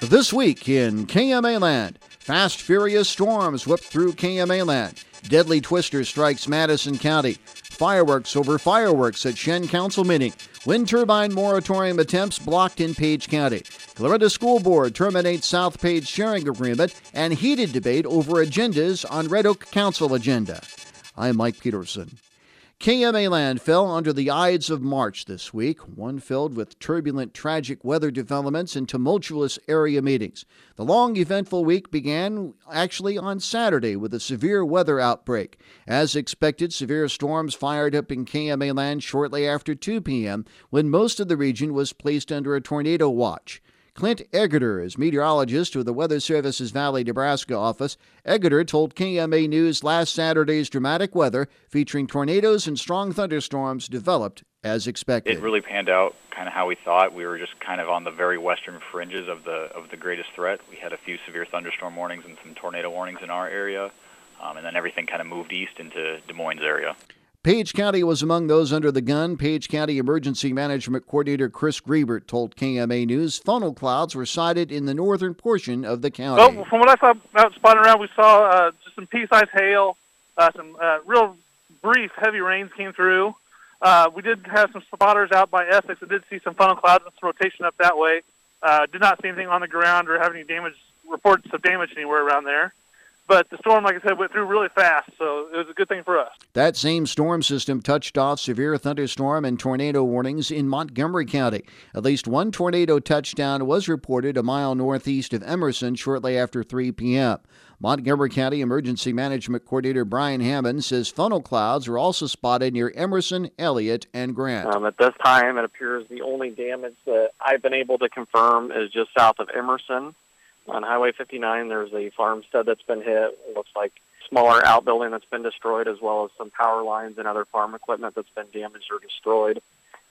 This week in KMA Land, fast, furious storms whip through KMA Land. Deadly twister strikes Madison County. Fireworks over fireworks at Shen Council meeting. Wind turbine moratorium attempts blocked in Page County. Clarinda School Board terminates South Page sharing agreement and heated debate over agendas on Red Oak Council agenda. I'm Mike Peterson. KMA land fell under the Ides of March this week, one filled with turbulent, tragic weather developments and tumultuous area meetings. The long, eventful week began actually on Saturday with a severe weather outbreak. As expected, severe storms fired up in KMA land shortly after 2 p.m., when most of the region was placed under a tornado watch. Clint Eggerter is meteorologist with the Weather Service's Valley, Nebraska office. Eggerter told KMA News last Saturday's dramatic weather featuring tornadoes and strong thunderstorms developed as expected. It really panned out kind of how we thought. We were just kind of on the very western fringes of the of the greatest threat. We had a few severe thunderstorm warnings and some tornado warnings in our area, um, and then everything kind of moved east into Des Moines area. Page County was among those under the gun. Page County Emergency Management Coordinator Chris Griebert told KMA News funnel clouds were sighted in the northern portion of the county. Well, from what I saw out spotting around, we saw uh, just some pea-sized hail, uh, some uh, real brief heavy rains came through. Uh, we did have some spotters out by Essex. I did see some funnel clouds and some rotation up that way. Uh, did not see anything on the ground or have any damage reports of damage anywhere around there. But the storm, like I said, went through really fast, so it was a good thing for us. That same storm system touched off severe thunderstorm and tornado warnings in Montgomery County. At least one tornado touchdown was reported a mile northeast of Emerson shortly after 3 p.m. Montgomery County Emergency Management Coordinator Brian Hammond says funnel clouds were also spotted near Emerson, Elliott, and Grant. Um, at this time, it appears the only damage that I've been able to confirm is just south of Emerson on Highway 59, there's a farmstead that's been hit. It looks like smaller outbuilding that's been destroyed, as well as some power lines and other farm equipment that's been damaged or destroyed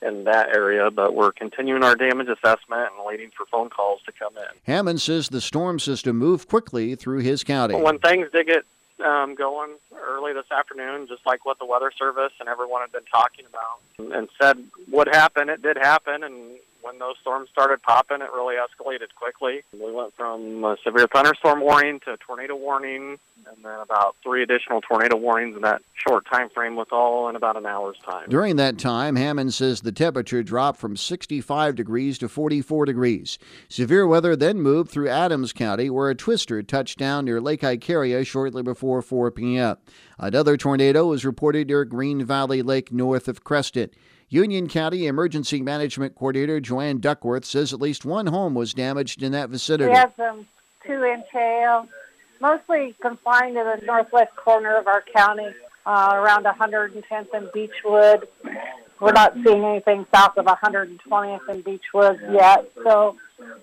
in that area. But we're continuing our damage assessment and waiting for phone calls to come in. Hammond says the storm system moved quickly through his county. When things did get um, going early this afternoon, just like what the Weather Service and everyone had been talking about, and said would happen. It did happen, and when those storms started popping, it really escalated quickly. We went from a severe thunderstorm warning to a tornado warning, and then about three additional tornado warnings in that short time frame with all in about an hour's time. During that time, Hammond says the temperature dropped from 65 degrees to 44 degrees. Severe weather then moved through Adams County, where a twister touched down near Lake Icaria shortly before 4 p.m. Another tornado was reported near Green Valley Lake north of Creston. Union County Emergency Management Coordinator Joanne Duckworth says at least one home was damaged in that vicinity. We have some two-inch hail, mostly confined to the northwest corner of our county, uh, around 110th and Beechwood. We're not seeing anything south of 120th and Beechwood yet, so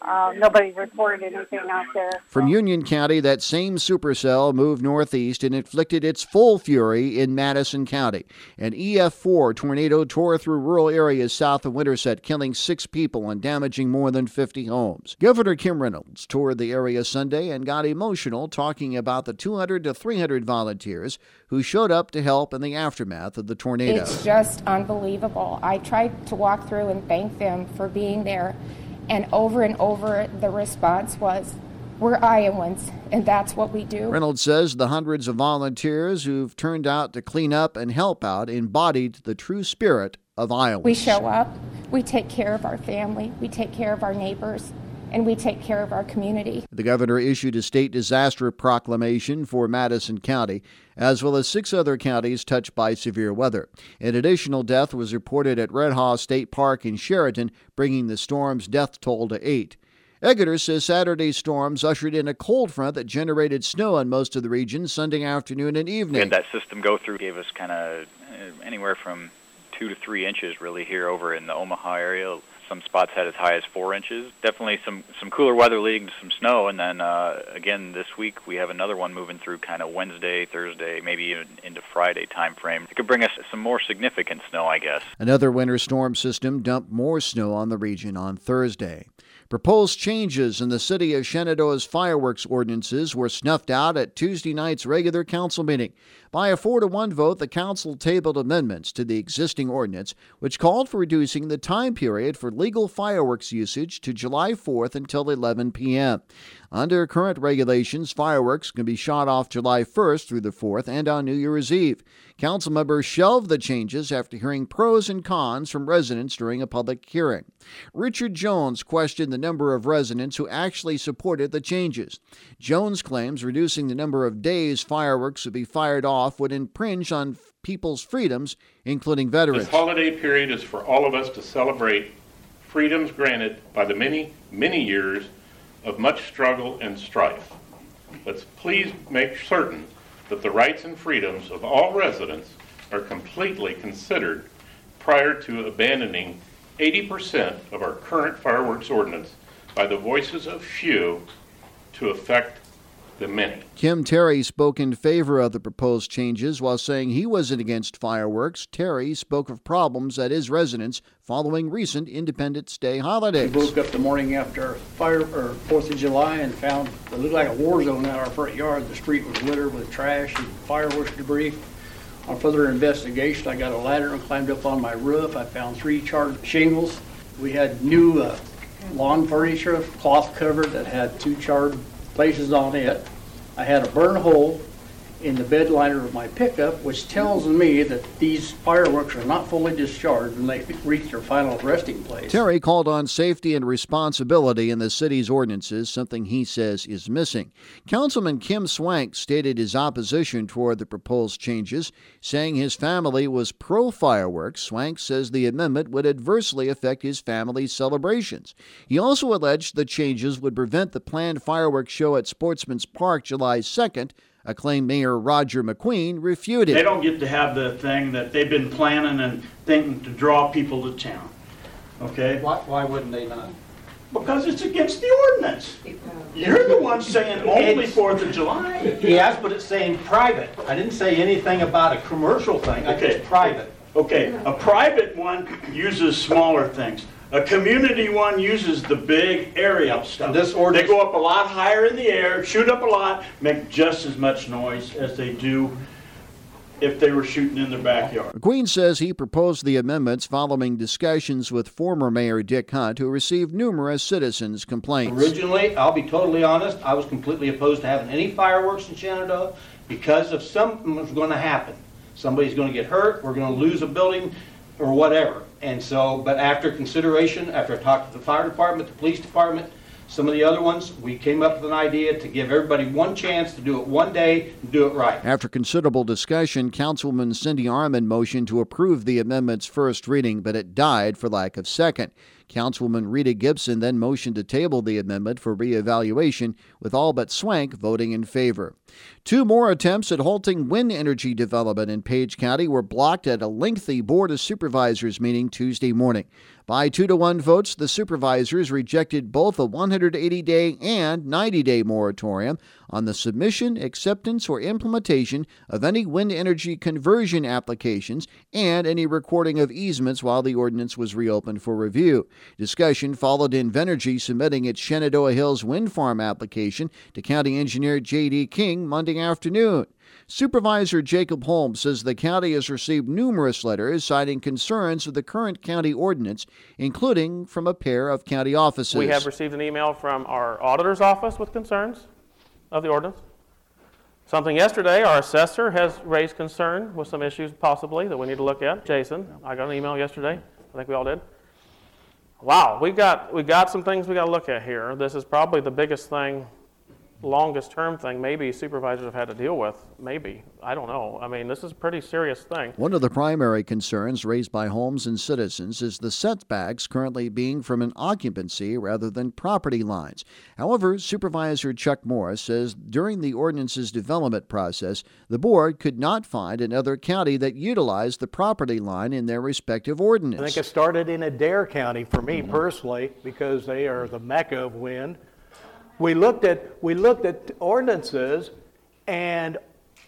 uh, nobody reported anything out there. From Union County, that same supercell moved northeast and inflicted its full fury in Madison County. An EF4 tornado tore through rural areas south of Winterset, killing six people and damaging more than 50 homes. Governor Kim Reynolds toured the area Sunday and got emotional talking about the 200 to 300 volunteers who showed up to help in the aftermath of the tornado. It's just unbelievable. I tried to walk through and thank them for being there and over and over, the response was, we're Iowans, and that's what we do. Reynolds says the hundreds of volunteers who've turned out to clean up and help out embodied the true spirit of Iowa. We show up, we take care of our family, we take care of our neighbors, and we take care of our community. The governor issued a state disaster proclamation for Madison County, as well as six other counties touched by severe weather. An additional death was reported at Red Haw State Park in Chariton, bringing the storm's death toll to eight. Eggerter says Saturday's storms ushered in a cold front that generated snow in most of the region Sunday afternoon and evening. We had that system go through, gave us kind of uh, anywhere from two to three inches really here over in the Omaha area some spots had as high as four inches. Definitely some some cooler weather leading to some snow, and then uh, again this week we have another one moving through kind of Wednesday, Thursday, maybe even into Friday time frame. It could bring us some more significant snow, I guess. Another winter storm system dumped more snow on the region on Thursday. Proposed changes in the city of Shenandoah's fireworks ordinances were snuffed out at Tuesday night's regular council meeting. By a 4 to 1 vote, the council tabled amendments to the existing ordinance, which called for reducing the time period for legal fireworks usage to July 4th until 11 p.m. Under current regulations, fireworks can be shot off July 1st through the 4th and on New Year's Eve. Council members shelved the changes after hearing pros and cons from residents during a public hearing. Richard Jones questioned the number of residents who actually supported the changes. Jones claims reducing the number of days fireworks would be fired off would infringe on people's freedoms, including veterans. This holiday period is for all of us to celebrate freedoms granted by the many, many years of much struggle and strife. Let's please make certain that the rights and freedoms of all residents are completely considered prior to abandoning 80% of our current fireworks ordinance by the voices of few to affect the many. Kim Terry spoke in favor of the proposed changes while saying he wasn't against fireworks. Terry spoke of problems at his residence following recent Independence Day holidays. We woke up the morning after fire or Fourth of July and found it looked like a war zone out our front yard. The street was littered with trash and fireworks debris. On further investigation, I got a ladder and climbed up on my roof. I found three charred shingles. We had new uh, lawn furniture, cloth covered that had two charred places on it. I had a burn hole in the bed liner of my pickup, which tells me that these fireworks are not fully discharged when they reach their final resting place. Terry called on safety and responsibility in the city's ordinances, something he says is missing. Councilman Kim Swank stated his opposition toward the proposed changes, saying his family was pro fireworks. Swank says the amendment would adversely affect his family's celebrations. He also alleged the changes would prevent the planned fireworks show at Sportsman's Park July 2nd Acclaimed Mayor Roger McQueen refuted. They don't get to have the thing that they've been planning and thinking to draw people to town. Okay? Why, why wouldn't they not? Because it's against the ordinance. You're the one saying only Fourth of July. Yes, but it's saying private. I didn't say anything about a commercial thing. I Okay. said private. Okay, a private one uses smaller things. A community one uses the big aerial stuff. And this They go up a lot higher in the air, shoot up a lot, make just as much noise as they do if they were shooting in their backyard. McQueen says he proposed the amendments following discussions with former Mayor Dick Hunt, who received numerous citizens' complaints. Originally, I'll be totally honest, I was completely opposed to having any fireworks in Shenandoah because if something was going to happen. Somebody's going to get hurt, we're going to lose a building, or whatever. And so, but after consideration, after I talked to the fire department, the police department, some of the other ones, we came up with an idea to give everybody one chance to do it one day and do it right. After considerable discussion, Councilman Cindy Armand motioned to approve the amendment's first reading, but it died for lack of second. Councilwoman Rita Gibson then motioned to table the amendment for reevaluation, with all but Swank voting in favor. Two more attempts at halting wind energy development in Page County were blocked at a lengthy Board of Supervisors meeting Tuesday morning. By two to one votes, the supervisors rejected both a 180 day and 90 day moratorium on the submission, acceptance, or implementation of any wind energy conversion applications and any recording of easements while the ordinance was reopened for review. Discussion followed Invenergy submitting its Shenandoah Hills wind farm application to County Engineer J.D. King Monday afternoon. Supervisor Jacob Holmes says the county has received numerous letters citing concerns with the current county ordinance, including from a pair of county offices. We have received an email from our auditor's office with concerns of the ordinance. Something yesterday, our assessor has raised concern with some issues possibly that we need to look at. Jason, I got an email yesterday. I think we all did. Wow, we got we got some things we got to look at here. This is probably the biggest thing, longest term thing maybe supervisors have had to deal with. Maybe I don't know. I mean, this is a pretty serious thing. One of the primary concerns raised by Holmes and citizens is the setbacks currently being from an occupancy rather than property lines. However, Supervisor Chuck Morris says during the ordinance's development process, the board could not find another county that utilized the property line in their respective ordinance. I think it started in Adair County for me mm-hmm. personally because they are the mecca of wind. We looked at we looked at ordinances, and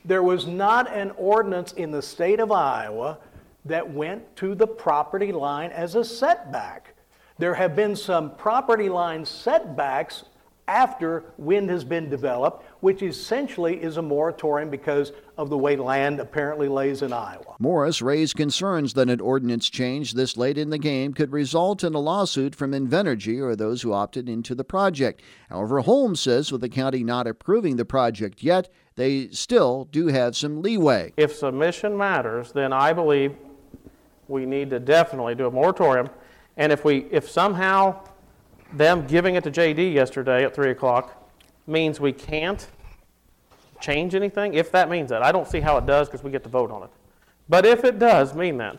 there was not an ordinance in the state of Iowa that went to the property line as a setback. There have been some property line setbacks after wind has been developed, which essentially is a moratorium because of the way land apparently lays in Iowa. Morris raised concerns that an ordinance change this late in the game could result in a lawsuit from Invenergy or those who opted into the project. However, Holmes says with the county not approving the project yet, they still do have some leeway. If submission matters, then I believe we need to definitely do a moratorium. And if we, if somehow them giving it to JD yesterday at 3 o'clock means we can't change anything, if that means that, I don't see how it does because we get to vote on it. But if it does mean that,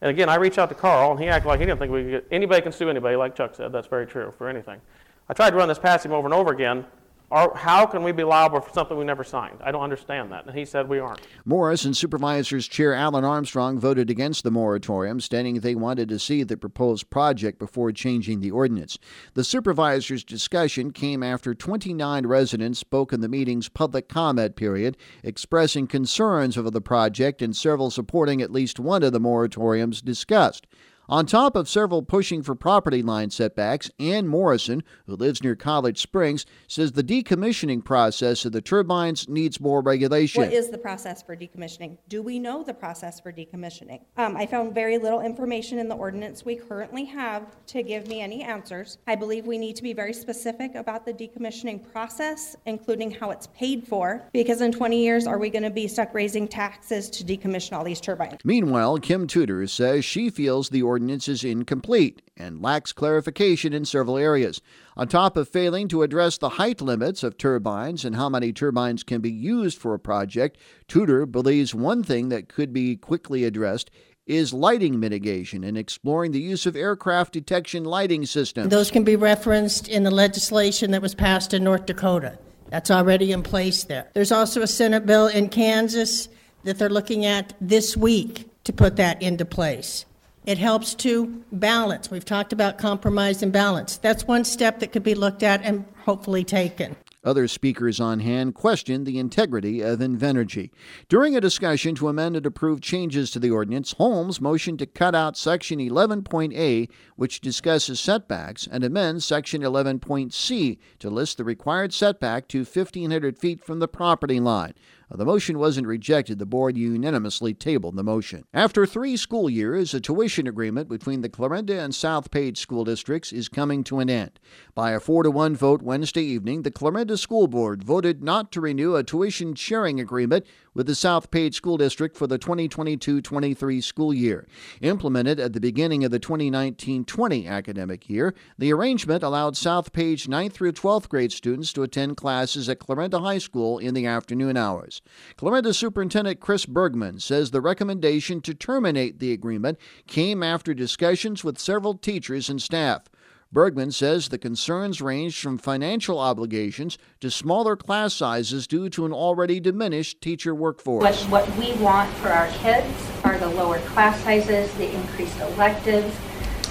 and again, I reach out to Carl and he acted like he didn't think we could get, anybody can sue anybody, like Chuck said. That's very true for anything. I tried to run this past him over and over again. Are, how can we be liable for something we never signed? I don't understand that. And he said we aren't. Morris and Supervisors Chair Alan Armstrong voted against the moratorium, stating they wanted to see the proposed project before changing the ordinance. The supervisors' discussion came after 29 residents spoke in the meeting's public comment period, expressing concerns over the project and several supporting at least one of the moratoriums discussed. On top of several pushing for property line setbacks, Ann Morrison, who lives near College Springs, says the decommissioning process of the turbines needs more regulation. What is the process for decommissioning? Do we know the process for decommissioning? Um, I found very little information in the ordinance we currently have to give me any answers. I believe we need to be very specific about the decommissioning process, including how it's paid for, because in 20 years, are we going to be stuck raising taxes to decommission all these turbines? Meanwhile, Kim Tudor says she feels the ordinance ordinance is incomplete and lacks clarification in several areas. On top of failing to address the height limits of turbines and how many turbines can be used for a project, Tudor believes one thing that could be quickly addressed is lighting mitigation and exploring the use of aircraft detection lighting systems. Those can be referenced in the legislation that was passed in North Dakota. That's already in place there. There's also a Senate bill in Kansas that they're looking at this week to put that into place. It helps to balance. We've talked about compromise and balance. That's one step that could be looked at and hopefully taken. Other speakers on hand questioned the integrity of Invenergy. During a discussion to amend and approve changes to the ordinance, Holmes motioned to cut out Section 11.A, which discusses setbacks, and amend Section 11.C to list the required setback to 1,500 feet from the property line. Uh, the motion wasn't rejected. The board unanimously tabled the motion. After three school years, a tuition agreement between the Clarinda and South Page school districts is coming to an end. By a 4 to 1 vote Wednesday evening, the Clarinda School Board voted not to renew a tuition sharing agreement with the South Page School District for the 2022 23 school year. Implemented at the beginning of the 2019 20 academic year, the arrangement allowed South Page 9th through 12th grade students to attend classes at Clarinda High School in the afternoon hours. Clarinda Superintendent Chris Bergman says the recommendation to terminate the agreement came after discussions with several teachers and staff. Bergman says the concerns ranged from financial obligations to smaller class sizes due to an already diminished teacher workforce. What, what we want for our kids are the lower class sizes, the increased electives,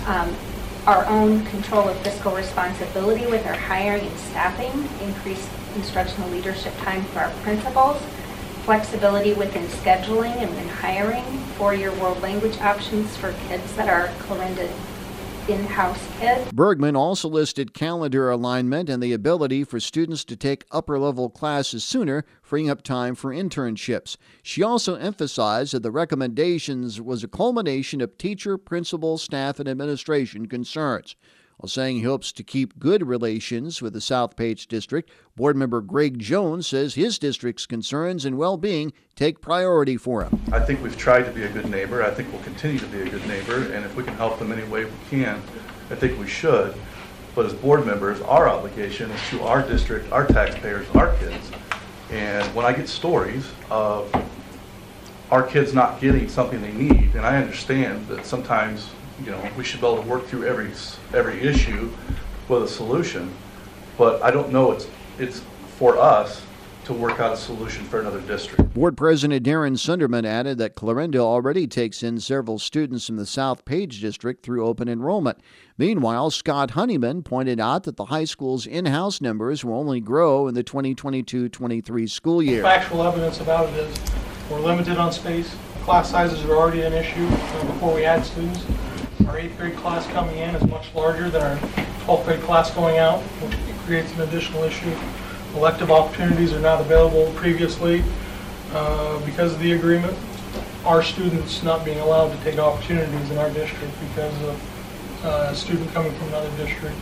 um, our own control of fiscal responsibility with our hiring and staffing, increased instructional leadership time for our principals, flexibility within scheduling and when hiring, four-year world language options for kids that are Clarinda in-house kids. Bergman also listed calendar alignment and the ability for students to take upper-level classes sooner, freeing up time for internships. She also emphasized that the recommendations was a culmination of teacher, principal, staff, and administration concerns. While saying he hopes to keep good relations with the South Page District, board member Greg Jones says his district's concerns and well being take priority for him. I think we've tried to be a good neighbor. I think we'll continue to be a good neighbor, and if we can help them any way we can, I think we should. But as board members, our obligation is to our district, our taxpayers, our kids. And when I get stories of our kids not getting something they need, and I understand that sometimes you know, we should be able to work through every, every issue with a solution. But I don't know it's, it's for us to work out a solution for another district. Board President Darren Sunderman added that Clarinda already takes in several students from the South Page District through open enrollment. Meanwhile, Scott Honeyman pointed out that the high school's in house numbers will only grow in the 2022 23 school year. Factual evidence about it is we're limited on space, class sizes are already an issue uh, before we add students. Our eighth grade class coming in is much larger than our 12th grade class going out, which creates an additional issue. Elective opportunities are not available previously uh, because of the agreement. Our students not being allowed to take opportunities in our district because of uh, a student coming from another district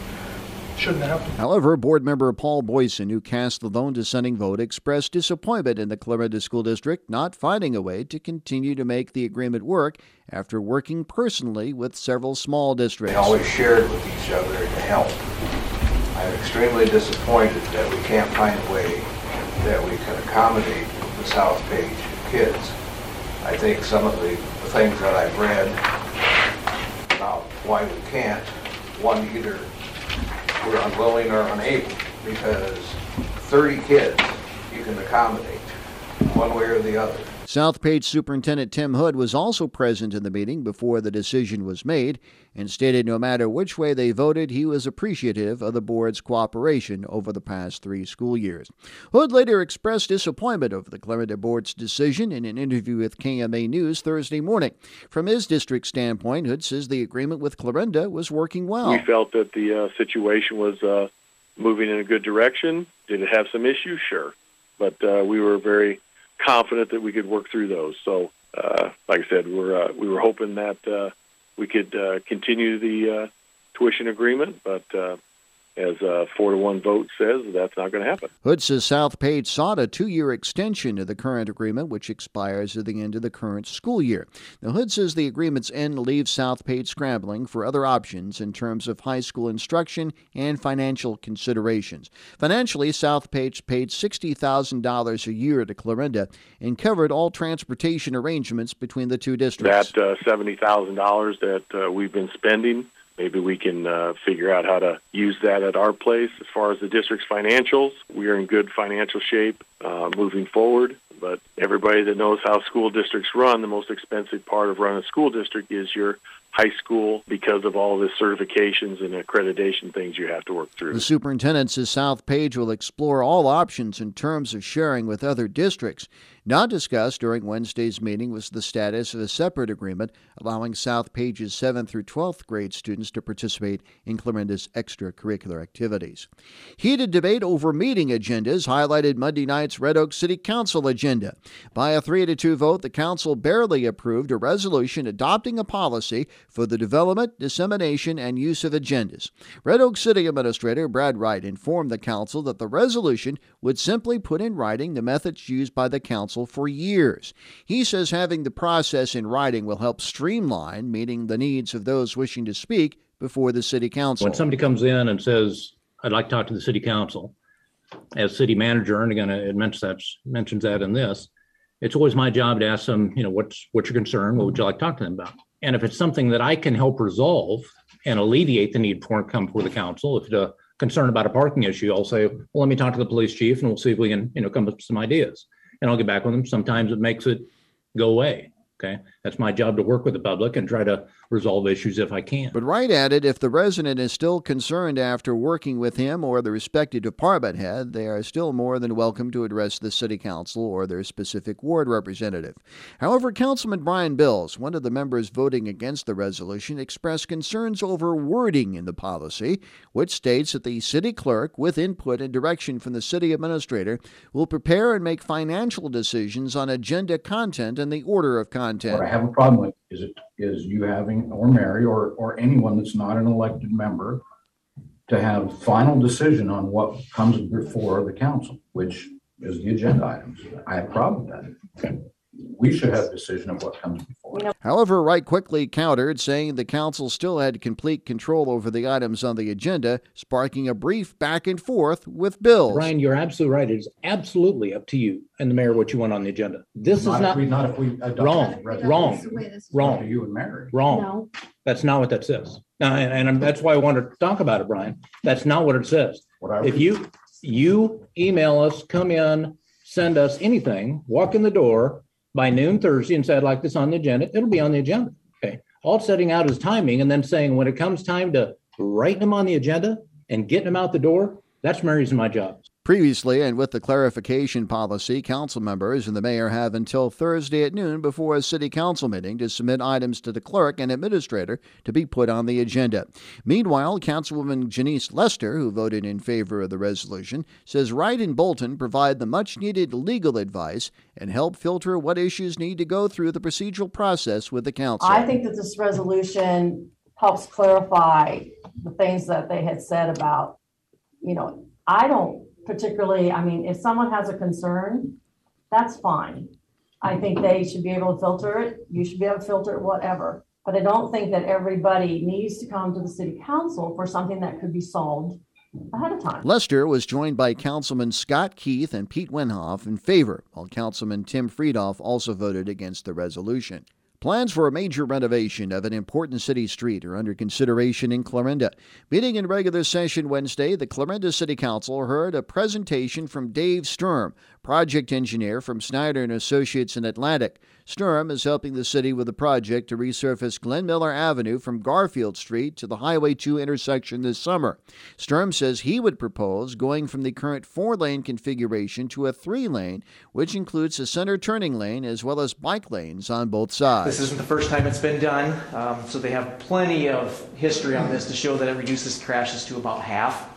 shouldn't happen. However, board member Paul Boyson, who cast the lone dissenting vote, expressed disappointment in the Clarinda School District not finding a way to continue to make the agreement work after working personally with several small districts. They always shared with each other to help. I'm extremely disappointed that we can't find a way that we can accommodate the South Page kids. I think some of the things that I've read about why we can't, one, either we're unwilling or unable, because 30 kids you can accommodate, one way or the other. South Page Superintendent Tim Hood was also present in the meeting before the decision was made and stated no matter which way they voted, he was appreciative of the board's cooperation over the past three school years. Hood later expressed disappointment over the Clarinda board's decision in an interview with KMA News Thursday morning. From his district standpoint, Hood says the agreement with Clarinda was working well. We felt that the uh, situation was uh, moving in a good direction. Did it have some issues? Sure. But uh, we were very confident that we could work through those. So, uh, like I said, we're uh, we were hoping that uh, we could uh, continue the uh, tuition agreement, but uh, as a four to one vote says, that's not going to happen. Hood says South Page sought a two year extension of the current agreement, which expires at the end of the current school year. Now, Hood says the agreement's end leaves South Page scrambling for other options in terms of high school instruction and financial considerations. Financially, South Page paid $60,000 a year to Clarinda and covered all transportation arrangements between the two districts. That uh, $70,000 that uh, we've been spending Maybe we can uh, figure out how to use that at our place. As far as the district's financials, we are in good financial shape uh, moving forward. But everybody that knows how school districts run, the most expensive part of running a school district is your high school because of all the certifications and accreditation things you have to work through. The superintendent says South Page will explore all options in terms of sharing with other districts. Not discussed during Wednesday's meeting was the status of a separate agreement allowing South Page's 7th through 12th grade students to participate in Clarinda's extracurricular activities. Heated debate over meeting agendas highlighted Monday night's Red Oak City Council agenda. By a 3 to 2 vote, the council barely approved a resolution adopting a policy for the development, dissemination, and use of agendas. Red Oak City Administrator Brad Wright informed the council that the resolution would simply put in writing the methods used by the council for years. He says having the process in writing will help streamline meeting the needs of those wishing to speak before the city council. When somebody comes in and says, I'd like to talk to the city council, as city manager, and again, it mentions that, mentions that in this, it's always my job to ask them, you know, what's, what's your concern? What would you like to talk to them about? And if it's something that I can help resolve and alleviate the need for come before the council, if it's a concern about a parking issue, I'll say, well, let me talk to the police chief and we'll see if we can, you know, come up with some ideas. And I'll get back with them. Sometimes it makes it go away. Okay. That's my job to work with the public and try to resolve issues if I can. But Wright added if the resident is still concerned after working with him or the respective department head, they are still more than welcome to address the city council or their specific ward representative. However, Councilman Brian Bills, one of the members voting against the resolution, expressed concerns over wording in the policy, which states that the city clerk, with input and direction from the city administrator, will prepare and make financial decisions on agenda content and the order of content. What I have a problem with is it is you having or Mary or or anyone that's not an elected member to have final decision on what comes before the council, which is the agenda items. I have a problem with that. We should have decision of what comes before. However, Wright quickly countered, saying the council still had complete control over the items on the agenda, sparking a brief back and forth with Bill. Brian, you're absolutely right. It is absolutely up to you and the mayor what you want on the agenda. This is Not if not, we- not if we adopt wrong, wrong, Up wrong, You and Mary. wrong. That's not what that says. Uh, And, and that's why I wanted to talk about it, Brian. That's not what it says. What I If you, you email us, come in, send us anything, walk in the door by noon Thursday and said, I'd like this on the agenda, it'll be on the agenda. Okay. All setting out is timing and then saying, when it comes time to writing them on the agenda and getting them out the door, that's Mary's and my job. Previously, and with the clarification policy, council members and the mayor have until Thursday at noon before a city council meeting to submit items to the clerk and administrator to be put on the agenda. Meanwhile, Councilwoman Janice Lester, who voted in favor of the resolution, says Wright and Bolton provide the much needed legal advice and help filter what issues need to go through the procedural process with the council. I think that this resolution helps clarify the things that they had said about, you know, I don't particularly, I mean, if someone has a concern, that's fine. I think they should be able to filter it. You should be able to filter it, whatever. But I don't think that everybody needs to come to the city council for something that could be solved ahead of time. Lester was joined by Councilman Scott Keith and Pete Wenhoff in favor, while Councilman Tim Friedoff also voted against the resolution. Plans for a major renovation of an important city street are under consideration in Clarinda. Meeting in regular session Wednesday, the Clarinda City Council heard a presentation from Dave Sturm, project engineer from Snyder and Associates in Atlantic. Sturm is helping the city with a project to resurface Glenn Miller Avenue from Garfield Street to the Highway 2 intersection this summer. Sturm says he would propose going from the current four lane configuration to a three lane, which includes a center turning lane as well as bike lanes on both sides. This isn't the first time it's been done, um, so they have plenty of history on this to show that it reduces crashes to about half.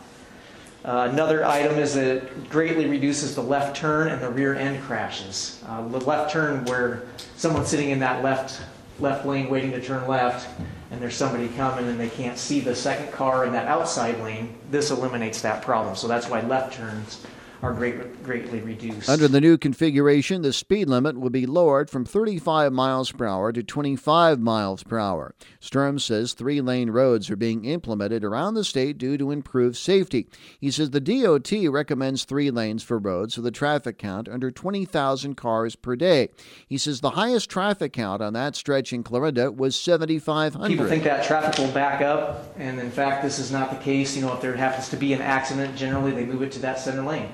Uh, another item is that it greatly reduces the left turn and the rear end crashes. Uh, the left turn where someone's sitting in that left left lane waiting to turn left and there's somebody coming and they can't see the second car in that outside lane, this eliminates that problem. So that's why left turns are great, greatly reduced. Under the new configuration, the speed limit will be lowered from 35 miles per hour to 25 miles per hour. Sturm says three lane roads are being implemented around the state due to improved safety. He says the DOT recommends three lanes for roads with a traffic count under 20,000 cars per day. He says the highest traffic count on that stretch in Clarinda was 7,500. People think that traffic will back up, and in fact, this is not the case. You know, if there happens to be an accident, generally they move it to that center lane.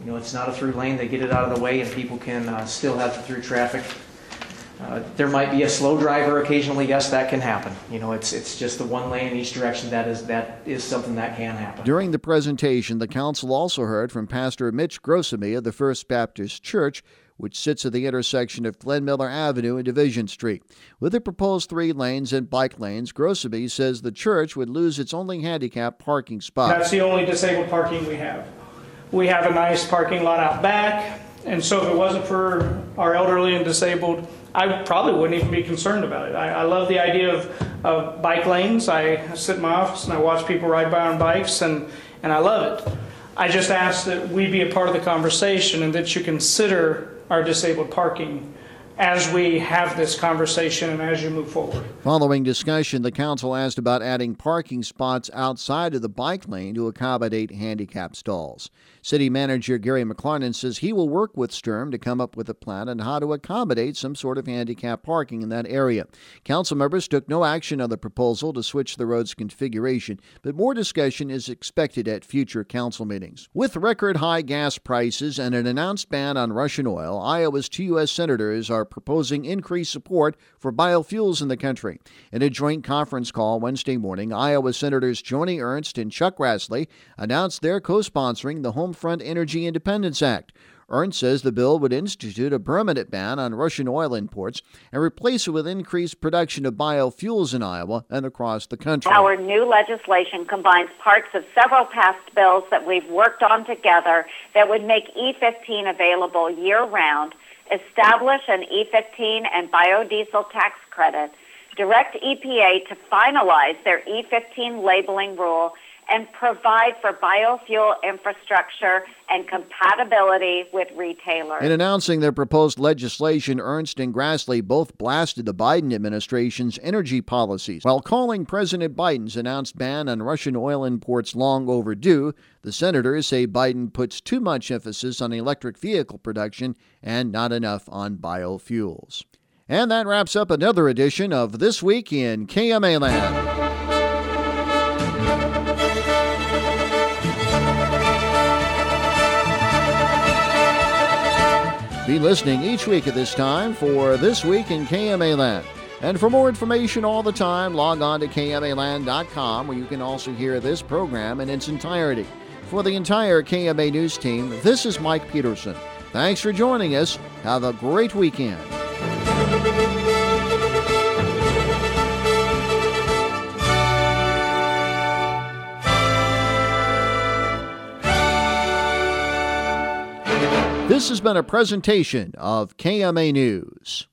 You know, it's not a through lane. They get it out of the way, and people can uh, still have through traffic. Uh, there might be a slow driver occasionally. Yes, that can happen. You know, it's it's just the one lane in each direction. That is that is something that can happen. During the presentation, the council also heard from Pastor Mitch Grossamy of the First Baptist Church, which sits at the intersection of Glenn Miller Avenue and Division Street. With the proposed three lanes and bike lanes, Grossamy says the church would lose its only handicap parking spot. That's the only disabled parking we have. We have a nice parking lot out back, and so if it wasn't for our elderly and disabled, I probably wouldn't even be concerned about it. I, I love the idea of, of bike lanes. I sit in my office and I watch people ride by on bikes, and, and I love it. I just ask that we be a part of the conversation and that you consider our disabled parking as we have this conversation and as you move forward. Following discussion, the council asked about adding parking spots outside of the bike lane to accommodate handicap stalls. City Manager Gary McLarnon says he will work with Sturm to come up with a plan on how to accommodate some sort of handicap parking in that area. Council members took no action on the proposal to switch the road's configuration, but more discussion is expected at future council meetings. With record high gas prices and an announced ban on Russian oil, Iowa's two U.S. senators are proposing increased support for biofuels in the country. In a joint conference call Wednesday morning, Iowa Senators Joni Ernst and Chuck Grassley announced they're co sponsoring the Homefront Energy Independence Act. Ernst says the bill would institute a permanent ban on Russian oil imports and replace it with increased production of biofuels in Iowa and across the country. Our new legislation combines parts of several past bills that we've worked on together that would make E15 available year round establish an E15 and biodiesel tax credit, direct EPA to finalize their E15 labeling rule, and provide for biofuel infrastructure and compatibility with retailers. In announcing their proposed legislation, Ernst and Grassley both blasted the Biden administration's energy policies. While calling President Biden's announced ban on Russian oil imports long overdue, the senators say Biden puts too much emphasis on electric vehicle production and not enough on biofuels. And that wraps up another edition of This Week in KMA Land. Be listening each week at this time for This Week in KMA Land. And for more information all the time, log on to KMAland.com where you can also hear this program in its entirety. For the entire KMA News team, this is Mike Peterson. Thanks for joining us. Have a great weekend. This has been a presentation of KMA News.